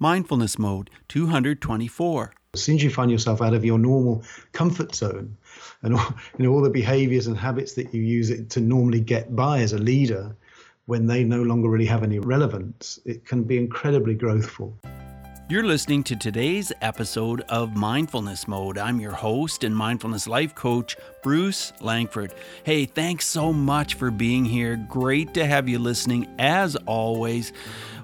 Mindfulness Mode 224. As soon as you find yourself out of your normal comfort zone and all, you know, all the behaviors and habits that you use it to normally get by as a leader, when they no longer really have any relevance, it can be incredibly growthful. You're listening to today's episode of Mindfulness Mode. I'm your host and mindfulness life coach, Bruce Langford. Hey, thanks so much for being here. Great to have you listening as always.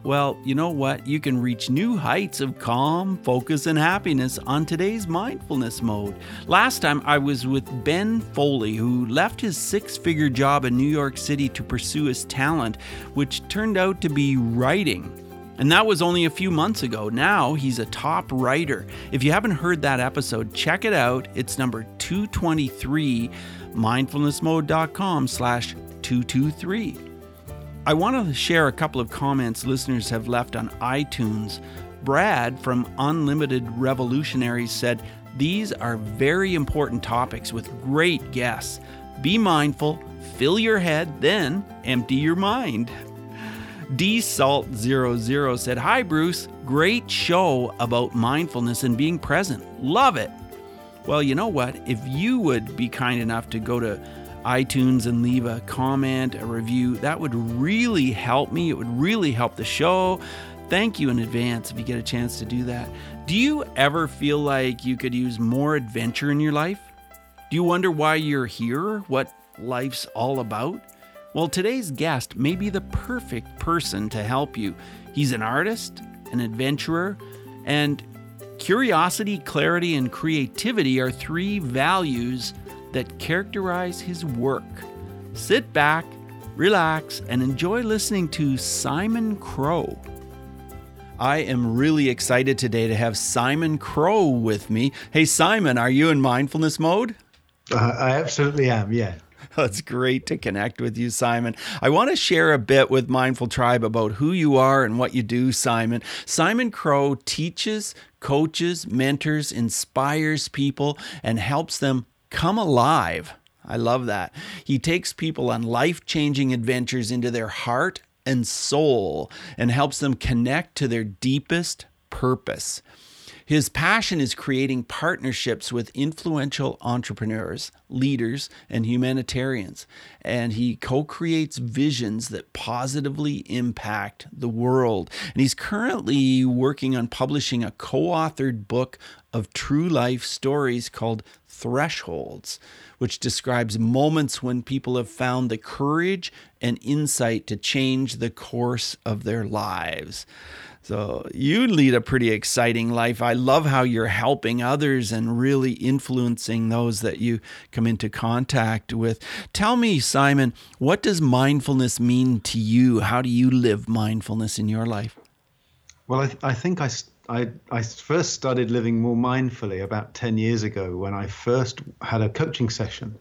Well, you know what? You can reach new heights of calm, focus, and happiness on today's mindfulness mode. Last time I was with Ben Foley, who left his six figure job in New York City to pursue his talent, which turned out to be writing. And that was only a few months ago. Now he's a top writer. If you haven't heard that episode, check it out. It's number 223, mindfulnessmode.com slash 223. I want to share a couple of comments listeners have left on iTunes. Brad from Unlimited Revolutionaries said, These are very important topics with great guests. Be mindful, fill your head, then empty your mind. DSalt00 said, Hi, Bruce. Great show about mindfulness and being present. Love it. Well, you know what? If you would be kind enough to go to iTunes and leave a comment, a review, that would really help me. It would really help the show. Thank you in advance if you get a chance to do that. Do you ever feel like you could use more adventure in your life? Do you wonder why you're here? What life's all about? Well, today's guest may be the perfect person to help you. He's an artist, an adventurer, and curiosity, clarity, and creativity are three values that characterize his work. Sit back, relax, and enjoy listening to Simon Crow. I am really excited today to have Simon Crow with me. Hey, Simon, are you in mindfulness mode? Uh, I absolutely am, yeah. It's great to connect with you, Simon. I want to share a bit with Mindful Tribe about who you are and what you do, Simon. Simon Crow teaches, coaches, mentors, inspires people, and helps them come alive. I love that. He takes people on life changing adventures into their heart and soul and helps them connect to their deepest purpose. His passion is creating partnerships with influential entrepreneurs, leaders, and humanitarians. And he co creates visions that positively impact the world. And he's currently working on publishing a co authored book of true life stories called Thresholds, which describes moments when people have found the courage and insight to change the course of their lives. So you lead a pretty exciting life. I love how you're helping others and really influencing those that you come into contact with. Tell me, Simon, what does mindfulness mean to you? How do you live mindfulness in your life? Well, I, I think I, I, I first started living more mindfully about 10 years ago when I first had a coaching session.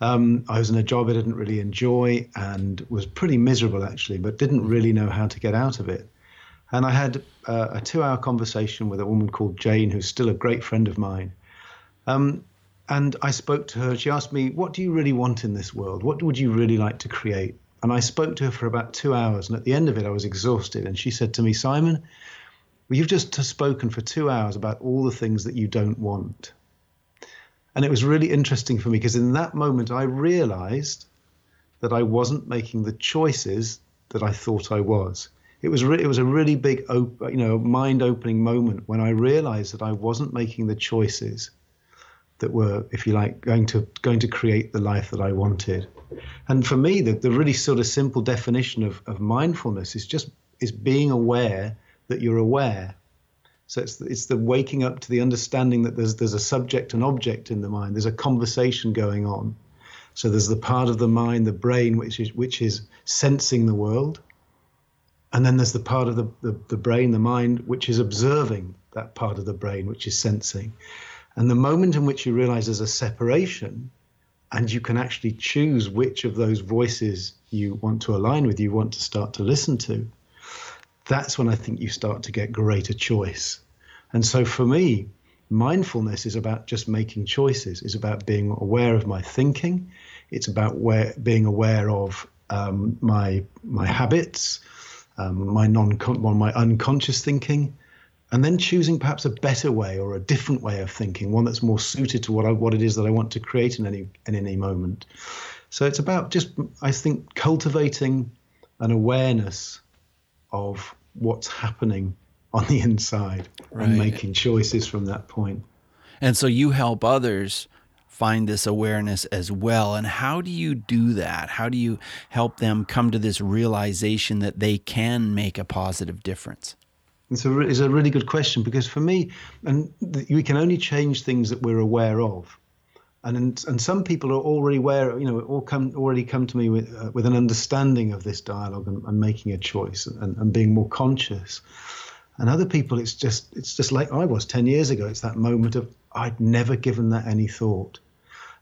Um, I was in a job I didn't really enjoy and was pretty miserable actually, but didn't really know how to get out of it. And I had uh, a two hour conversation with a woman called Jane, who's still a great friend of mine. Um, and I spoke to her. She asked me, What do you really want in this world? What would you really like to create? And I spoke to her for about two hours. And at the end of it, I was exhausted. And she said to me, Simon, well, you've just spoken for two hours about all the things that you don't want. And it was really interesting for me because in that moment, I realized that I wasn't making the choices that I thought I was it was re- it was a really big op- you know mind opening moment when I realized that I wasn't making the choices that were if you like going to going to create the life that I wanted. And for me the, the really sort of simple definition of, of mindfulness is just is being aware that you're aware. So it's it's the waking up to the understanding that there's there's a subject and object in the mind. There's a conversation going on. So there's the part of the mind the brain which is which is sensing the world and then there's the part of the, the, the, brain, the mind, which is observing that part of the brain, which is sensing. And the moment in which you realize there's a separation, and you can actually choose which of those voices you want to align with, you want to start to listen to, that's when I think you start to get greater choice. And so for me, mindfulness is about just making choices, is about being aware of my thinking, it's about where, being aware of um, my my habits, um, my non my unconscious thinking, and then choosing perhaps a better way or a different way of thinking, one that's more suited to what I, what it is that I want to create in any in any moment. So it's about just I think cultivating an awareness of what's happening on the inside right. and making choices from that point. And so you help others find this awareness as well. And how do you do that? How do you help them come to this realization that they can make a positive difference? It's a, it's a really good question because for me, and we can only change things that we're aware of. And, and some people are already aware, you know, all come already come to me with uh, with an understanding of this dialogue and, and making a choice and, and being more conscious. And other people, it's just it's just like I was ten years ago. It's that moment of I'd never given that any thought.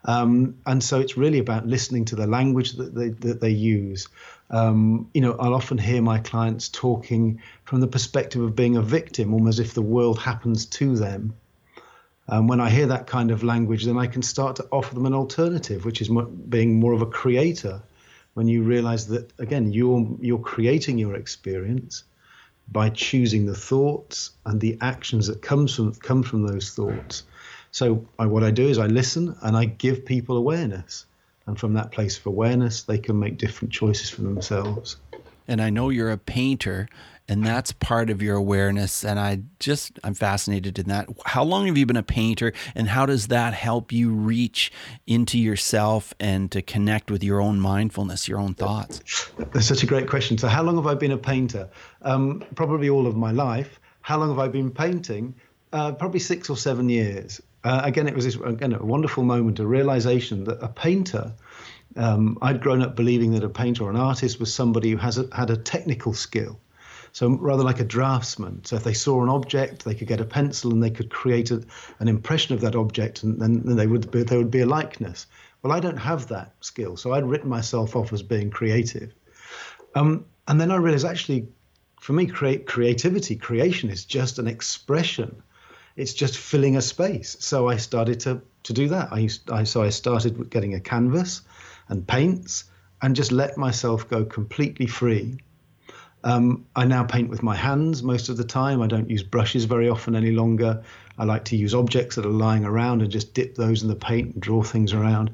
Um, and so it's really about listening to the language that they, that they use. Um, you know, I'll often hear my clients talking from the perspective of being a victim, almost if the world happens to them. And when I hear that kind of language, then I can start to offer them an alternative, which is being more of a creator. When you realize that, again, you're, you're creating your experience by choosing the thoughts and the actions that comes from, come from those thoughts. So I, what I do is I listen and I give people awareness. And from that place of awareness, they can make different choices for themselves. And I know you're a painter, and that's part of your awareness. And I just, I'm fascinated in that. How long have you been a painter, and how does that help you reach into yourself and to connect with your own mindfulness, your own thoughts? That's such a great question. So, how long have I been a painter? Um, probably all of my life. How long have I been painting? Uh, probably six or seven years uh, again, it was this, again a wonderful moment, a realization that a painter. Um, I'd grown up believing that a painter or an artist was somebody who has a, had a technical skill. So rather like a draftsman. So if they saw an object, they could get a pencil and they could create a, an impression of that object, and then they would be, there would be a likeness. Well, I don't have that skill, so I'd written myself off as being creative. Um, and then I realized actually, for me, create creativity, creation is just an expression it's just filling a space. So I started to to do that. I used I so I started getting a canvas and paints and just let myself go completely free. Um, I now paint with my hands most of the time. I don't use brushes very often any longer. I like to use objects that are lying around and just dip those in the paint and draw things around.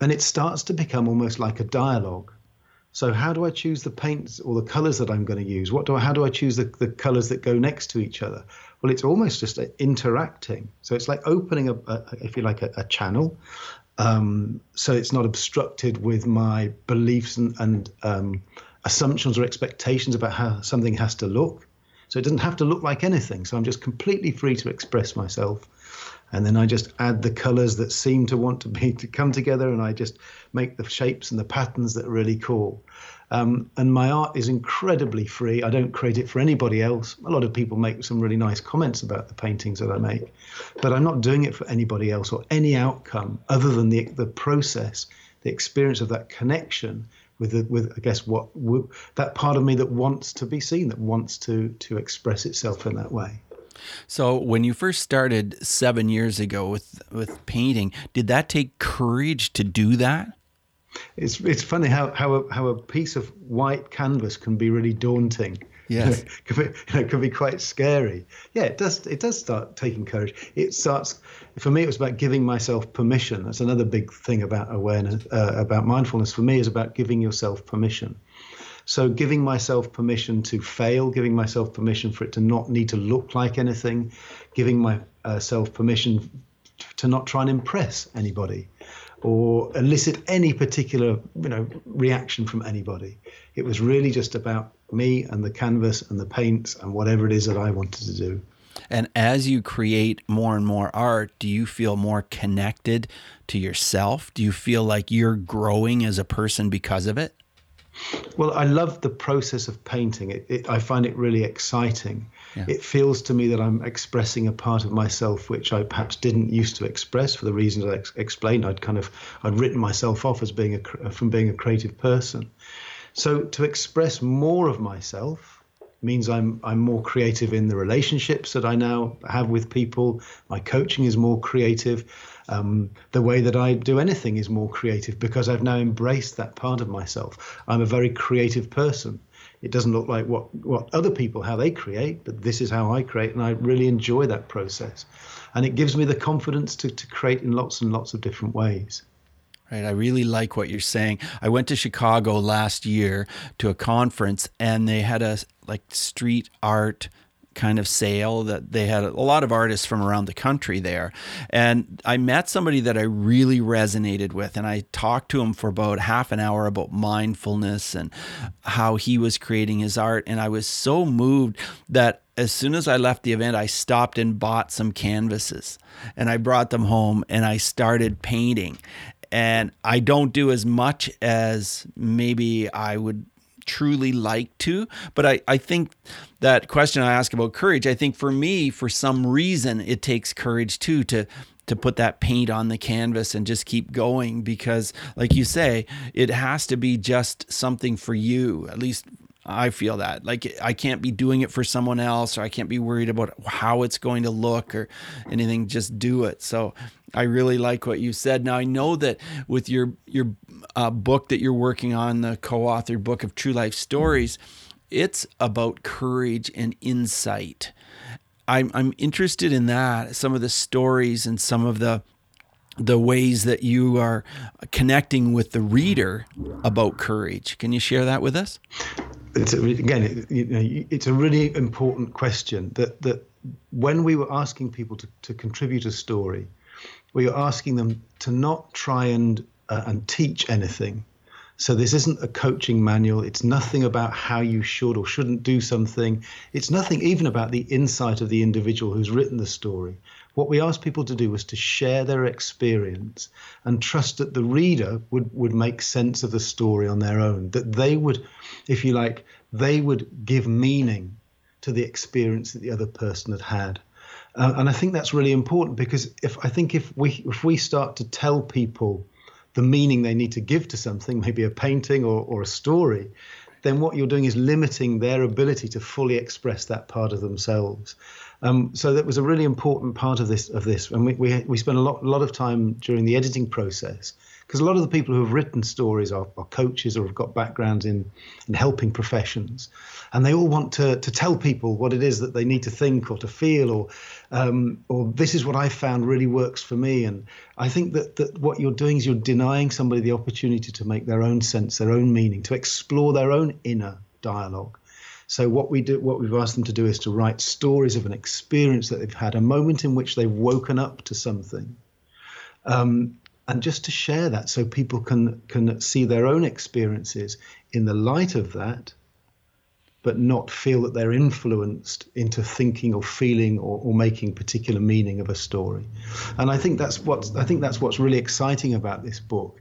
And it starts to become almost like a dialogue. So how do I choose the paints or the colors that I'm going to use? What do I, how do I choose the, the colors that go next to each other? Well, it's almost just interacting. So it's like opening a, a if you like, a, a channel. Um, so it's not obstructed with my beliefs and, and um, assumptions or expectations about how something has to look. So it doesn't have to look like anything. So I'm just completely free to express myself. And then I just add the colors that seem to want to be to come together, and I just make the shapes and the patterns that are really cool. Um, and my art is incredibly free. I don't create it for anybody else. A lot of people make some really nice comments about the paintings that I make, but I'm not doing it for anybody else or any outcome other than the the process, the experience of that connection with the, with I guess what that part of me that wants to be seen, that wants to to express itself in that way. So when you first started seven years ago with with painting, did that take courage to do that? It's it's funny how how a, how a piece of white canvas can be really daunting. Yes, can be, you know, can be quite scary. Yeah, it does. It does start taking courage. It starts. For me, it was about giving myself permission. That's another big thing about awareness, uh, about mindfulness. For me, is about giving yourself permission. So, giving myself permission to fail, giving myself permission for it to not need to look like anything, giving myself uh, permission to not try and impress anybody or elicit any particular you know reaction from anybody. It was really just about me and the canvas and the paints and whatever it is that I wanted to do. And as you create more and more art, do you feel more connected to yourself? Do you feel like you're growing as a person because of it? Well, I love the process of painting. It, it, I find it really exciting. Yeah. It feels to me that I'm expressing a part of myself which I perhaps didn't used to express for the reasons I ex- explained. I'd kind of I'd written myself off as being a from being a creative person. So to express more of myself means I'm I'm more creative in the relationships that I now have with people. My coaching is more creative. Um, the way that I do anything is more creative because I've now embraced that part of myself. I'm a very creative person it doesn't look like what what other people how they create, but this is how I create, and I really enjoy that process, and it gives me the confidence to to create in lots and lots of different ways. Right. I really like what you're saying. I went to Chicago last year to a conference and they had a like street art kind of sale that they had a lot of artists from around the country there. And I met somebody that I really resonated with. And I talked to him for about half an hour about mindfulness and how he was creating his art. And I was so moved that as soon as I left the event, I stopped and bought some canvases and I brought them home and I started painting and I don't do as much as maybe I would truly like to. But I, I think that question I ask about courage, I think for me, for some reason, it takes courage too to to put that paint on the canvas and just keep going because like you say it has to be just something for you at least I feel that like I can't be doing it for someone else or I can't be worried about how it's going to look or anything just do it. So I really like what you said. Now I know that with your your uh, book that you're working on, the co-authored book of True Life Stories, it's about courage and insight. I'm I'm interested in that, some of the stories and some of the the ways that you are connecting with the reader about courage. Can you share that with us? It's a, again, you know, it's a really important question that that when we were asking people to, to contribute a story, we were asking them to not try and uh, and teach anything. So this isn't a coaching manual. It's nothing about how you should or shouldn't do something. It's nothing even about the insight of the individual who's written the story. What we asked people to do was to share their experience and trust that the reader would, would make sense of the story on their own, that they would, if you like, they would give meaning to the experience that the other person had had. Uh, and I think that's really important because if I think if we if we start to tell people the meaning they need to give to something, maybe a painting or, or a story, then what you're doing is limiting their ability to fully express that part of themselves. Um, so that was a really important part of this of this, and we we, we spent a lot a lot of time during the editing process because a lot of the people who have written stories are, are, coaches or have got backgrounds in in helping professions, and they all want to to tell people what it is that they need to think or to feel or um, or this is what I found really works for me. And I think that that what you're doing is you're denying somebody the opportunity to make their own sense, their own meaning, to explore their own inner dialogue. So what we do, what we've asked them to do, is to write stories of an experience that they've had, a moment in which they've woken up to something, um, and just to share that, so people can can see their own experiences in the light of that, but not feel that they're influenced into thinking or feeling or, or making particular meaning of a story. And I think that's what I think that's what's really exciting about this book,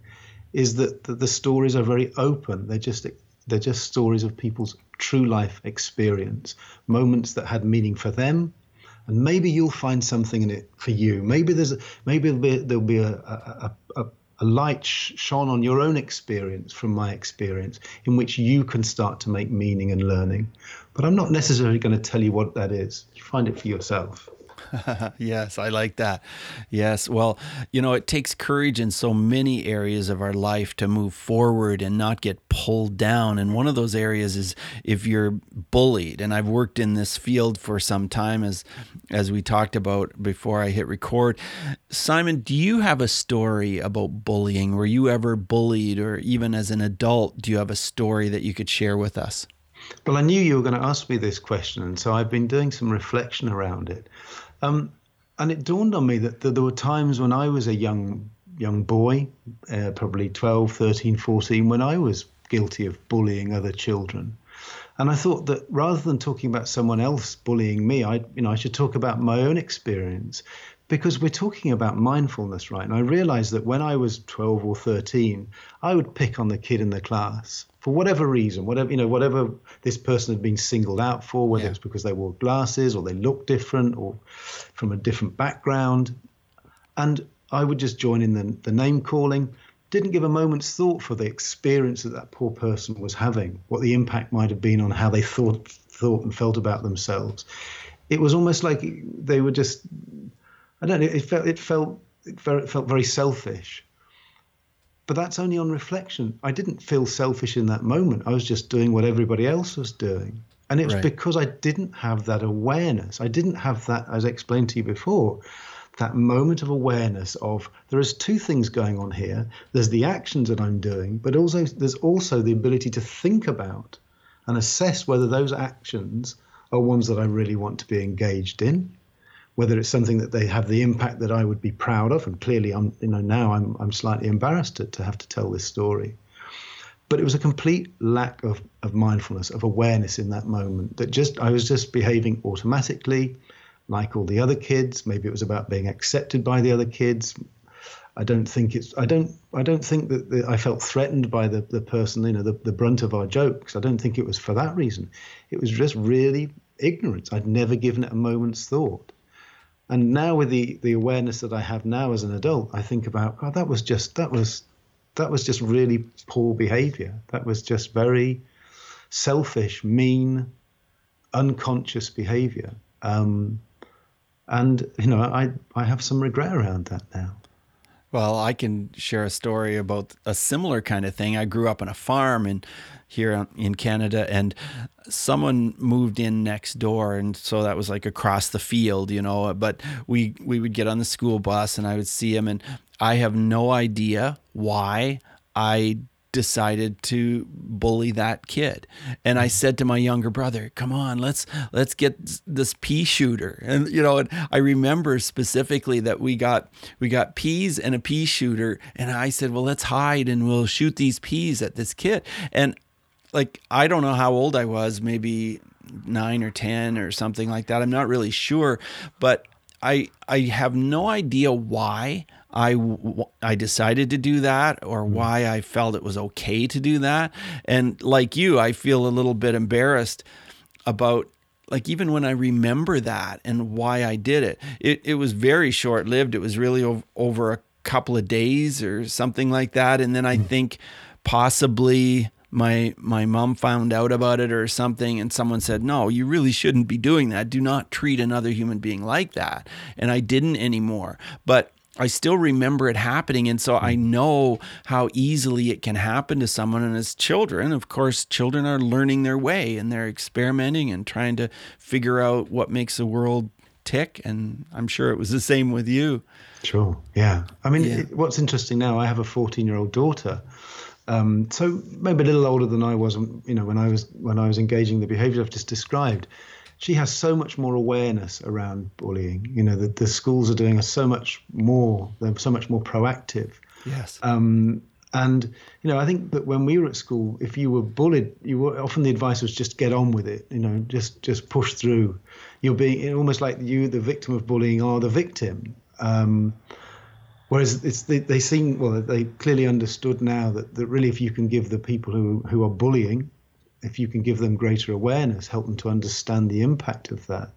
is that the, the stories are very open. They're just they're just stories of people's true life experience, moments that had meaning for them, and maybe you'll find something in it for you. Maybe there's maybe there'll be, there'll be a, a, a, a light shone on your own experience from my experience, in which you can start to make meaning and learning. But I'm not necessarily going to tell you what that is. You find it for yourself. yes, I like that. Yes. Well, you know, it takes courage in so many areas of our life to move forward and not get pulled down. And one of those areas is if you're bullied. And I've worked in this field for some time as as we talked about before I hit record. Simon, do you have a story about bullying? Were you ever bullied or even as an adult, do you have a story that you could share with us? Well, I knew you were going to ask me this question, and so I've been doing some reflection around it. Um, and it dawned on me that, that, there were times when I was a young young boy, uh, probably 12, 13, 14, when I was guilty of bullying other children. And I thought that rather than talking about someone else bullying me, I, you know, I should talk about my own experience because we're talking about mindfulness, right? And I realized that when I was 12 or 13, I would pick on the kid in the class for whatever reason, whatever you know, whatever this person had been singled out for, whether yeah. it's because they wore glasses or they looked different or from a different background, and I would just join in the, the name calling. Didn't give a moment's thought for the experience that that poor person was having, what the impact might have been on how they thought thought and felt about themselves. It was almost like they were just, I don't know, it felt it felt it felt very selfish but that's only on reflection. I didn't feel selfish in that moment. I was just doing what everybody else was doing. And it's right. because I didn't have that awareness. I didn't have that, as I explained to you before, that moment of awareness of there is two things going on here. There's the actions that I'm doing, but also there's also the ability to think about and assess whether those actions are ones that I really want to be engaged in whether it's something that they have the impact that I would be proud of. And clearly, I'm, you know, now I'm, I'm slightly embarrassed to, to have to tell this story. But it was a complete lack of, of mindfulness, of awareness in that moment that just, I was just behaving automatically like all the other kids. Maybe it was about being accepted by the other kids. I don't think it's. I don't. I don't think that the, I felt threatened by the the person. You know, the, the brunt of our jokes. I don't think it was for that reason. It was just really ignorance. I'd never given it a moment's thought. And now with the the awareness that I have now as an adult, I think about God, that was just that was that was just really poor behavior. That was just very selfish, mean, unconscious behavior. Um, and you know, I I have some regret around that now. Well, I can share a story about a similar kind of thing. I grew up on a farm and here in Canada, and someone moved in next door, and so that was like across the field, you know. But we we would get on the school bus, and I would see him, and I have no idea why I decided to bully that kid. And i said to my younger brother come on let's let's get this pea shooter. And you know and i remember specifically that we got we got peas and a pea shooter. And i said well let's hide and we'll shoot these peas at this kid. And like I don't know how old I was, maybe nine or ten or something like that. I'm not really sure, but I I have no idea why I I decided to do that or mm-hmm. why I felt it was okay to do that. And like you, I feel a little bit embarrassed about like even when I remember that and why I did it. It it was very short lived. It was really over a couple of days or something like that, and then I mm. think possibly my my mom found out about it or something and someone said no you really shouldn't be doing that do not treat another human being like that and i didn't anymore but I still remember it happening. And so I mm. know how easily it can happen to someone. And as children, of course, children are learning their way and they're experimenting and trying to figure out what makes the world tick. And I'm sure it was the same with you. Sure. Yeah. I mean, yeah. It, what's interesting now, I have a 14 year old daughter um, so maybe a little older than I was, you know, when I was when I was engaging the behaviours I've just described. She has so much more awareness around bullying. You know, the, the schools are doing so much more. They're so much more proactive. Yes. Um, and you know, I think that when we were at school, if you were bullied, you were often the advice was just get on with it. You know, just just push through. You're being almost like you, the victim of bullying, are the victim. Um, Whereas it's they, they seem well they clearly understood now that, that really if you can give the people who who are bullying, if you can give them greater awareness, help them to understand the impact of that.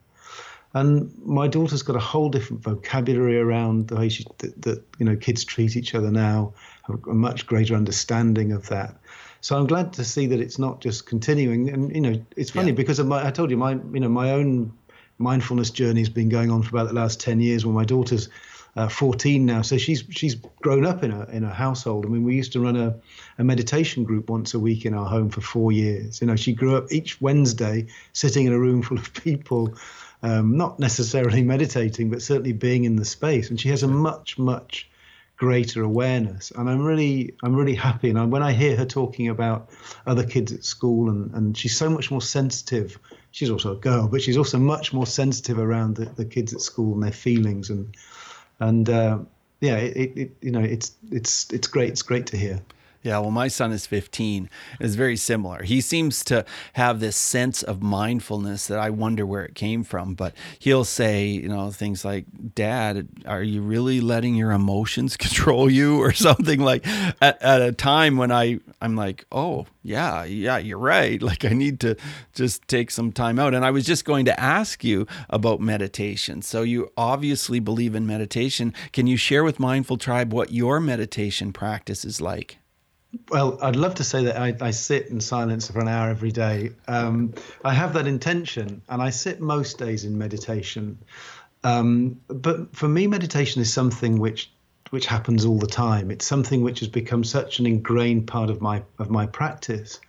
And my daughter's got a whole different vocabulary around the way she, that, that you know kids treat each other now, have a much greater understanding of that. So I'm glad to see that it's not just continuing. And you know, it's funny yeah. because of my I told you my you know my own mindfulness journey has been going on for about the last ten years. When my daughter's uh, 14 now, so she's she's grown up in a in a household. I mean, we used to run a, a meditation group once a week in our home for four years. You know, she grew up each Wednesday sitting in a room full of people, um, not necessarily meditating, but certainly being in the space, and she has a much much greater awareness. And i'm really i'm really happy. And I, when i hear her talking about other kids at school and, and she's so much more sensitive she's also a girl but she's also much more sensitive around the, the kids at school and their feelings and and uh, yeah, it, it, you know it's it's it's great. It's great to hear. Yeah, well, my son is 15. It's very similar. He seems to have this sense of mindfulness that I wonder where it came from. But he'll say, you know, things like, Dad, are you really letting your emotions control you or something like at, at a time when I, I'm like, oh, yeah, yeah, you're right. Like I need to just take some time out. And I was just going to ask you about meditation. So you obviously believe in meditation. Can you share with Mindful Tribe what your meditation practice is like? Well, I'd love to say that I, I, sit in silence for an hour every day. Um, I have that intention, and I sit most days in meditation. Um, but for me, meditation is something which which happens all the time. It's something which has become such an ingrained part of my of my practice.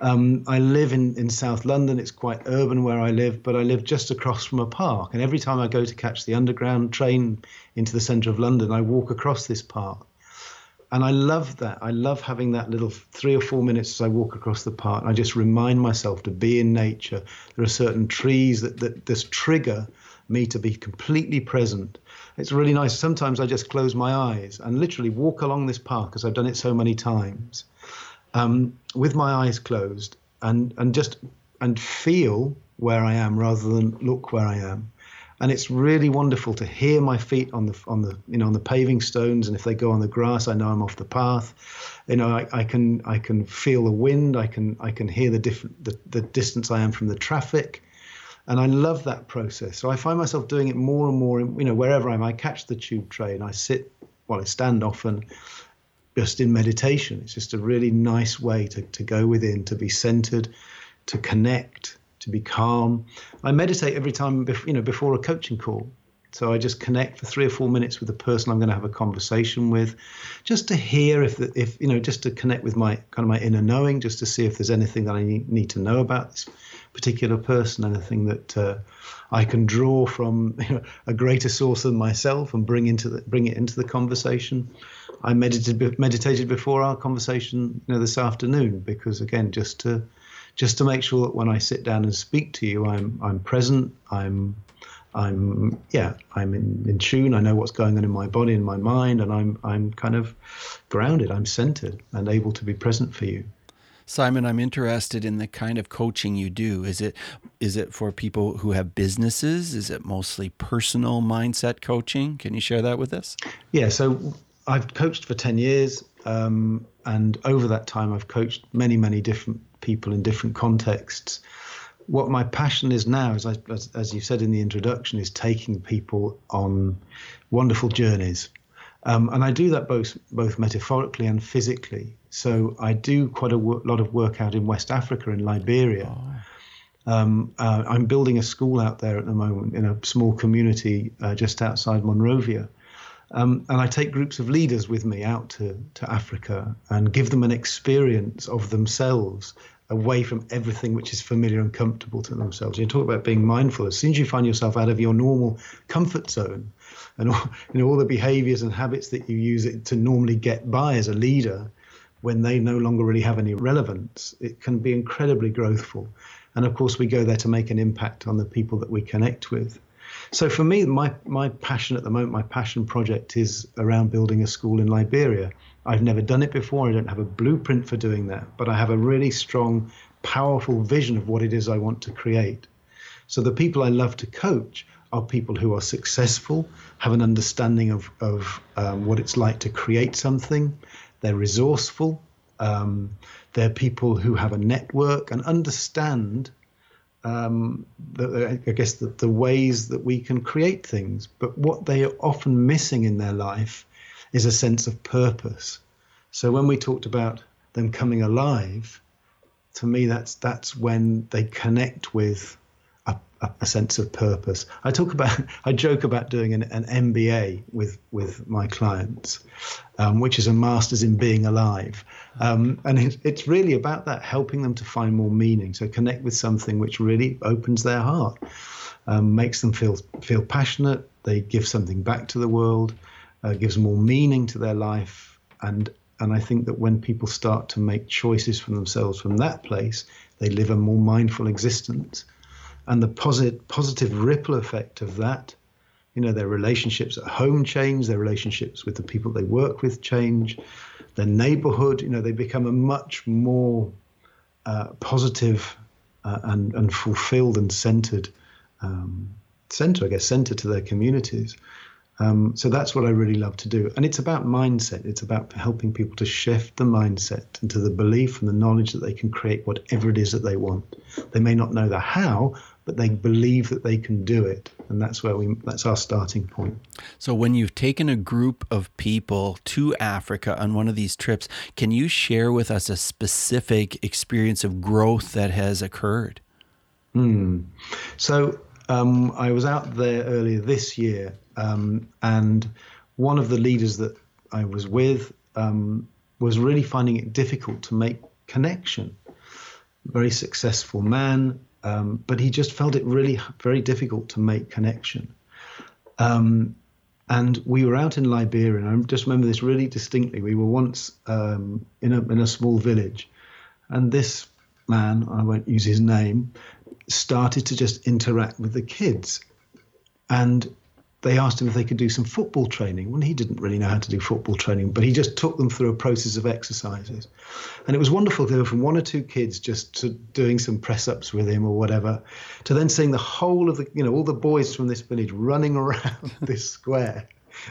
Um, I live in, in South London. It's quite urban where I live, but I live just across from a park. And every time I go to catch the underground train into the centre of London, I walk across this park. And I love that. I love having that little three or four minutes as I walk across the park. I just remind myself to be in nature. There are certain trees that, that just trigger me to be completely present. It's really nice. Sometimes I just close my eyes and literally walk along this park, because I've done it so many times, um, with my eyes closed and, and just and feel where I am rather than look where I am. And it's really wonderful to hear my feet on the on the you know on the paving stones, and if they go on the grass, I know I'm off the path. You know, I, I can I can feel the wind. I can I can hear the different the, the distance I am from the traffic and I love that process. So I find myself doing it more and more. You know, wherever I'm, I catch the tube train, I sit, well, I stand often, just in meditation. It's just a really nice way to to go within, to be centered, to connect, to be calm. I meditate every time, you know, before a coaching call. So I just connect for three or four minutes with the person I'm going to have a conversation with, just to hear if, the, if you know, just to connect with my kind of my inner knowing, just to see if there's anything that I need, to know about this particular person, anything that uh, I can draw from you know, a greater source than myself and bring into the, bring it into the conversation. I meditated meditated before our conversation you know, this afternoon because again, just to just to make sure that when I sit down and speak to you, I'm I'm present. I'm I'm yeah I'm in, in tune. I know what's going on in my body and my mind, and I'm I'm kind of grounded. I'm centered and able to be present for you. Simon, I'm interested in the kind of coaching you do. Is it is it for people who have businesses? Is it mostly personal mindset coaching? Can you share that with us? Yeah, so I've coached for 10 years um, and over that time I've coached many many different people in different contexts. What my passion is now is as, as you said in the introduction is taking people on wonderful journeys. Um, and I do that both both metaphorically and physically. So I do quite a lot of work out in West Africa, in Liberia. Um, uh, I'm building a school out there at the moment in a small community uh, just outside Monrovia. Um, and I take groups of leaders with me out to, to Africa and give them an experience of themselves away from everything which is familiar and comfortable to themselves. You talk about being mindful. As soon as you find yourself out of your normal comfort zone and all, you know, all the behaviors and habits that you use to normally get by as a leader, when they no longer really have any relevance, it can be incredibly growthful. And of course, we go there to make an impact on the people that we connect with. So for me, my, my passion at the moment, my passion project is around building a school in Liberia. I've never done it before. I don't have a blueprint for doing that, but I have a really strong, powerful vision of what it is I want to create. So the people I love to coach are people who are successful, have an understanding of, of um, what it's like to create something, they're resourceful. Um, they're people who have a network and understand, um, the, I guess, the, the ways that we can create things. But what they are often missing in their life is a sense of purpose. So when we talked about them coming alive, to me, that's that's when they connect with a, sense of purpose. I talk about, I joke about doing an, an MBA with with my clients, um, which is a master's in being alive, um, and it, it's really about that, helping them to find more meaning, so connect with something which really opens their heart, um, makes them feel feel passionate. They give something back to the world, uh, gives more meaning to their life, and and I think that when people start to make choices for themselves from that place, they live a more mindful existence. And the positive positive ripple effect of that you know their relationships at home change their relationships with the people they work with change their neighborhood you know they become a much more uh, positive, uh, and and fulfilled and centered um, center i guess center to their communities um, so that's what I really love to do. And it's about mindset. It's about helping people to shift the mindset into the belief and the knowledge that they can create whatever it is that they want. They may not know the how, but they believe that they can do it. And that's where we that's our starting point. So when you've taken a group of people to Africa on one of these trips, can you share with us a specific experience of growth that has occurred? Hmm. So um, I was out there earlier this year, um, and one of the leaders that I was with um, was really finding it difficult to make connection. Very successful man, um, but he just felt it really very difficult to make connection. Um, and we were out in Liberia, and I just remember this really distinctly. We were once um, in a in a small village, and this man, I won't use his name, started to just interact with the kids, and they asked him if they could do some football training. Well, he didn't really know how to do football training, but he just took them through a process of exercises. And it was wonderful to go from one or two kids just to doing some press ups with him or whatever, to then seeing the whole of the, you know, all the boys from this village running around this square,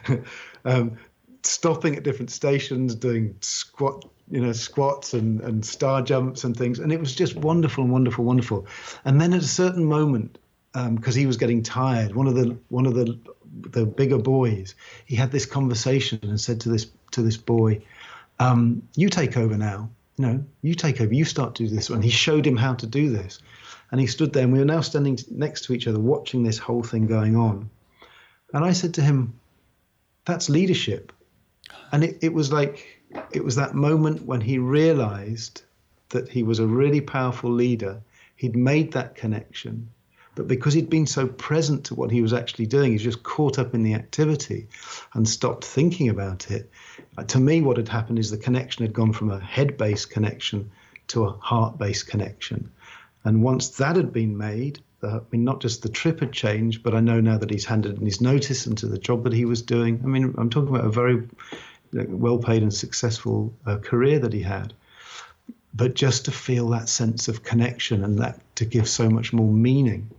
um, stopping at different stations, doing squat, you know, squats and, and star jumps and things. And it was just wonderful, wonderful, wonderful. And then at a certain moment, because um, he was getting tired. One of the one of the the bigger boys, he had this conversation and said to this to this boy, um, "You take over now. You know, you take over. You start to do this." And he showed him how to do this. And he stood there, and we were now standing next to each other, watching this whole thing going on. And I said to him, "That's leadership." And it, it was like it was that moment when he realized that he was a really powerful leader. He'd made that connection but because he'd been so present to what he was actually doing, he's just caught up in the activity and stopped thinking about it. Uh, to me, what had happened is the connection had gone from a head based connection to a heart based connection. And once that had been made, I mean, not just the trip had changed, but I know now that he's handed in his notice into the job that he was doing. I mean, I'm talking about a very well paid and successful uh, career that he had but just to feel that sense of connection and that to give so much more meaning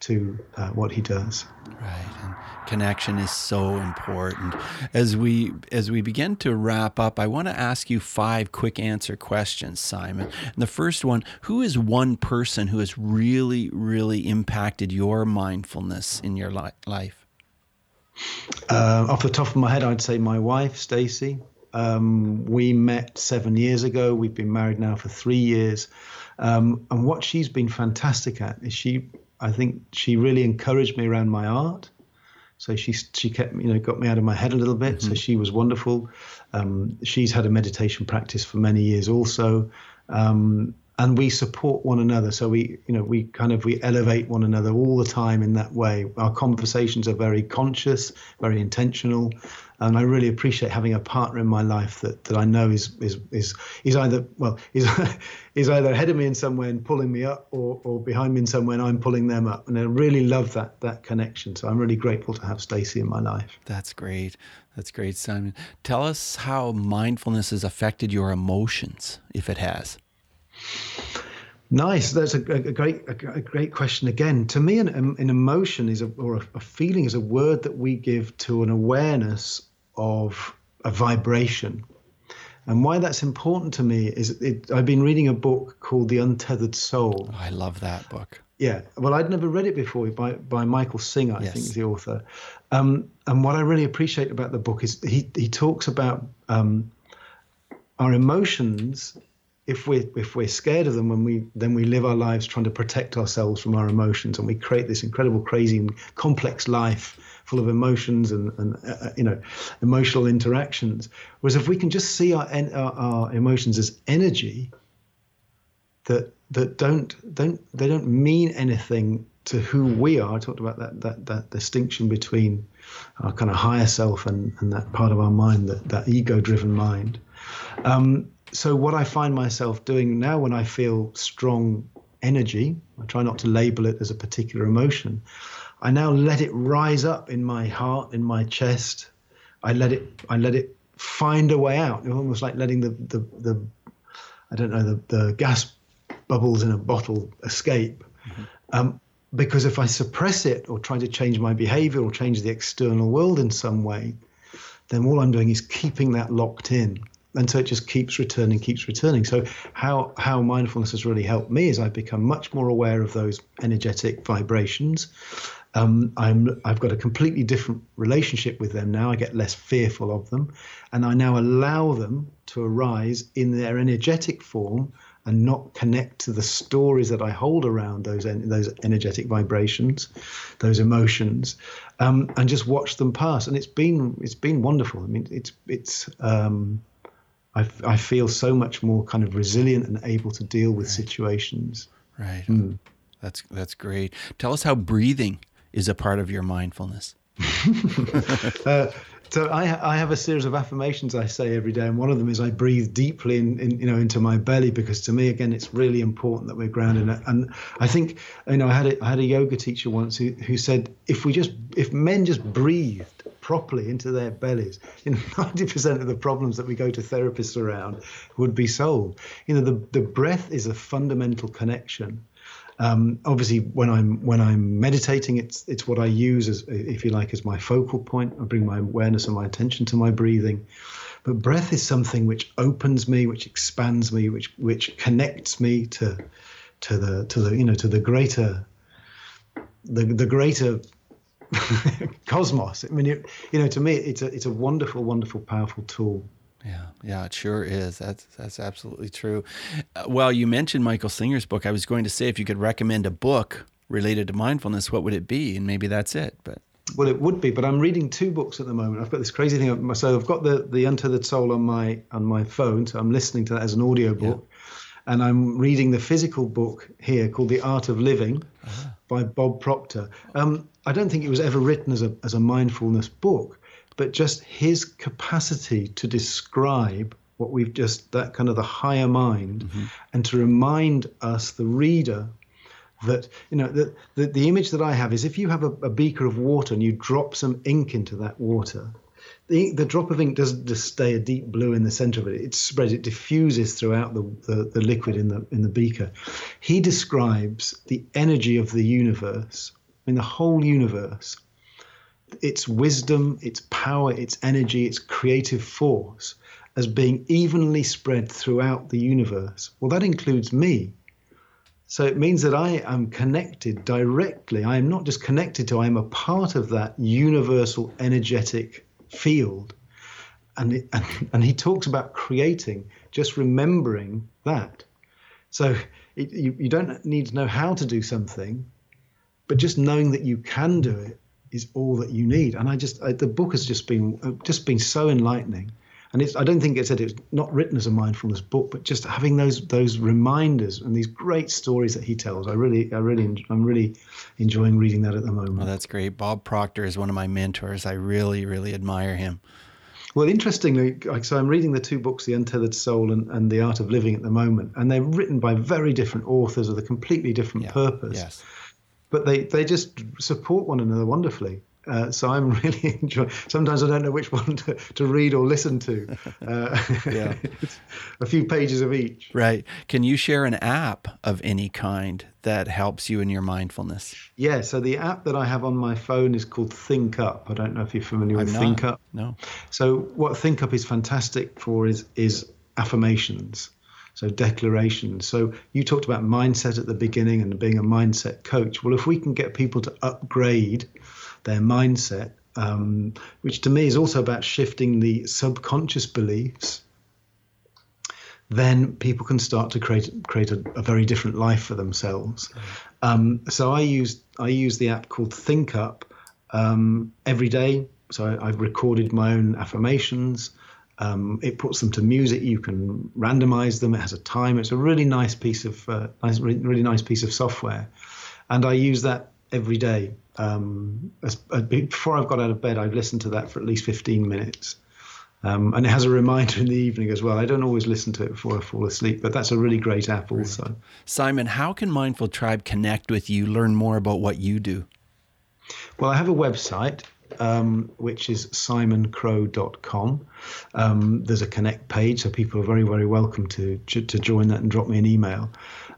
to uh, what he does. Right, and connection is so important. As we as we begin to wrap up, I want to ask you five quick answer questions, Simon. And the first one: Who is one person who has really, really impacted your mindfulness in your li- life? Uh, off the top of my head, I'd say my wife, Stacy. Um, we met seven years ago. We've been married now for three years. Um, and what she's been fantastic at is she I think she really encouraged me around my art. So she she kept you know got me out of my head a little bit. Mm-hmm. So she was wonderful. Um, she's had a meditation practice for many years also, um, and we support one another. So we you know we kind of we elevate one another all the time in that way. Our conversations are very conscious, very intentional, and I really appreciate having a partner in my life that, that I know is is is is either well is is either ahead of me in somewhere and pulling me up, or or behind me in somewhere and I'm pulling them up. And I really love that that connection. So I'm really grateful to have Stacy in my life. That's great. That's great, Simon. Tell us how mindfulness has affected your emotions, if it has. Nice. That's a, a great a, a, great question again. To me, an, an emotion is a, or a, a, feeling is a word that we give to an awareness of a vibration. And why that's important to me is it, I've been reading a book called The Untethered Soul. Oh, I love that book. Yeah, well, I'd never read it before by by Michael Singer, I yes. think is the author. Um, and what I really appreciate about the book is he he talks about um, our emotions. If we if we're scared of them, when we then we live our lives trying to protect ourselves from our emotions, and we create this incredible, crazy, and complex life full of emotions and, and uh, uh, you know emotional interactions. Whereas if we can just see our, our, our emotions as energy that that don't don't they don't mean anything to who we are. I talked about that that that distinction between our kind of higher self and, and that part of our mind, that, that ego driven mind. Um, so what I find myself doing now when I feel strong energy, I try not to label it as a particular emotion. I now let it rise up in my heart, in my chest. I let it, I let it find a way out. It's almost like letting the, the, the I don't know, the, the gas bubbles in a bottle escape. Mm-hmm. Um, because if I suppress it or try to change my behavior or change the external world in some way, then all I'm doing is keeping that locked in. And so it just keeps returning, keeps returning. So how how mindfulness has really helped me is I've become much more aware of those energetic vibrations um, I'm I've got a completely different relationship with them now. I get less fearful of them, and I now allow them to arise in their energetic form and not connect to the stories that I hold around those those energetic vibrations, those emotions, um, and just watch them pass. And it's been it's been wonderful. I mean, it's it's um, I, I feel so much more kind of resilient and able to deal with right. situations. Right. Mm. That's that's great. Tell us how breathing is a part of your mindfulness. uh, so I, I have a series of affirmations I say every day, and one of them is I breathe deeply in, in, you know into my belly because to me again it's really important that we're grounded. And I think you know I had a, I had a yoga teacher once who, who said if we just if men just breathed properly into their bellies, you know, 90% of the problems that we go to therapists around would be solved. You know the the breath is a fundamental connection um, obviously, when I'm when I'm meditating, it's it's what I use as, if you like, as my focal point. I bring my awareness and my attention to my breathing. But breath is something which opens me, which expands me, which which connects me to to the to the you know to the greater the the greater cosmos. I mean, it, you know, to me, it's a it's a wonderful, wonderful, powerful tool. Yeah, yeah, it sure is. That's that's absolutely true. Uh, well, you mentioned Michael Singer's book. I was going to say if you could recommend a book related to mindfulness, what would it be? And maybe that's it. But well, it would be. But I'm reading two books at the moment. I've got this crazy thing. So I've got the the Untethered Soul on my on my phone. So I'm listening to that as an audio book. Yeah. And I'm reading the physical book here called The Art of Living uh-huh. By Bob Proctor. Um, I don't think it was ever written as a as a mindfulness book, but just his capacity to describe what we've just that kind of the higher mind mm-hmm. and to remind us the reader that you know the, the, the image that i have is if you have a, a, beaker of water and you drop some ink into that water the, the drop of ink doesn't just stay a deep blue in the center of it it spreads it diffuses throughout the, the, the liquid in the in the beaker he describes the energy of the universe I mean the whole universe its wisdom, its power, its energy, its creative force as being evenly spread throughout the universe. Well, that includes me. So it means that I am connected directly. I am not just connected to, I am a part of that universal energetic field. And, it, and, and he talks about creating, just remembering that. So it, you, you don't need to know how to do something, but just knowing that you can do it is all that you need. And I just I, the book has just been uh, just been so enlightening. And it's I don't think it said it's not written as a mindfulness book, but just having those those reminders and these great stories that he tells. I really I really I'm really enjoying reading that at the moment. Well, that's great. Bob Proctor is one of my mentors. I really really admire him. Well, interestingly, so I'm reading the two books, The Untethered Soul and, and The Art of Living, at the moment, and they're written by very different authors with a completely different yeah, purpose. Yes but they, they just support one another wonderfully. Uh, so I'm really enjoying. Sometimes I don't know which one to, to read or listen to. Uh, yeah, a few pages of each. Right. Can you share an app of any kind that helps you in your mindfulness? Yeah. So the app that I have on my phone is called Think Up. I don't know if you're familiar with I'm Think Up. No. So what Think Up is fantastic for is is affirmations. So declarations. So you talked about mindset at the beginning and being a mindset coach. Well, if we can get people to upgrade their mindset, um, which to me is also about shifting the subconscious beliefs, then people can start to create create a, a very different life for themselves. Um, so I use I use the app called Think Up um, every day. So I, I've recorded my own affirmations. Um, it puts them to music. You can randomize them. It has a time. It's a really nice piece of uh, nice, really, nice piece of software, and I use that every day. Um, as, uh, before I've got out of bed, I've listened to that for at least 15 minutes. Um, and it has a reminder in the evening as well. I don't always listen to it before I fall asleep, but that's a really great app also. Simon, how can Mindful Tribe connect with you, learn more about what you do? Well, I have a website um, which is simoncrow.com. Um, there's a connect page, so people are very, very welcome to to join that and drop me an email.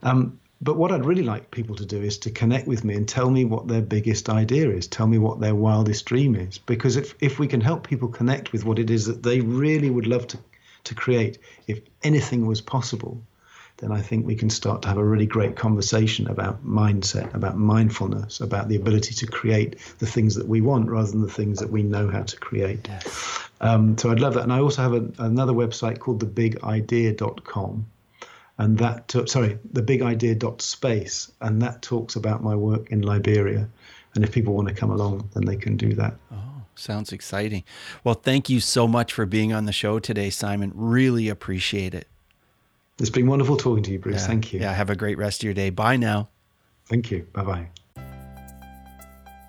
Um, but what I'd really like people to do is to connect with me and tell me what their biggest idea is, tell me what their wildest dream is. Because if, if we can help people connect with what it is that they really would love to, to create, if anything was possible, then I think we can start to have a really great conversation about mindset, about mindfulness, about the ability to create the things that we want rather than the things that we know how to create. Um, so I'd love that. And I also have a, another website called thebigidea.com. and that took, sorry, the big idea dot space, and that talks about my work in Liberia. And if people want to come along, then they can do that. Oh, sounds exciting. Well, thank you so much for being on the show today, Simon. Really appreciate it. It's been wonderful talking to you, Bruce. Yeah. Thank you. Yeah, have a great rest of your day. Bye now. Thank you. Bye bye.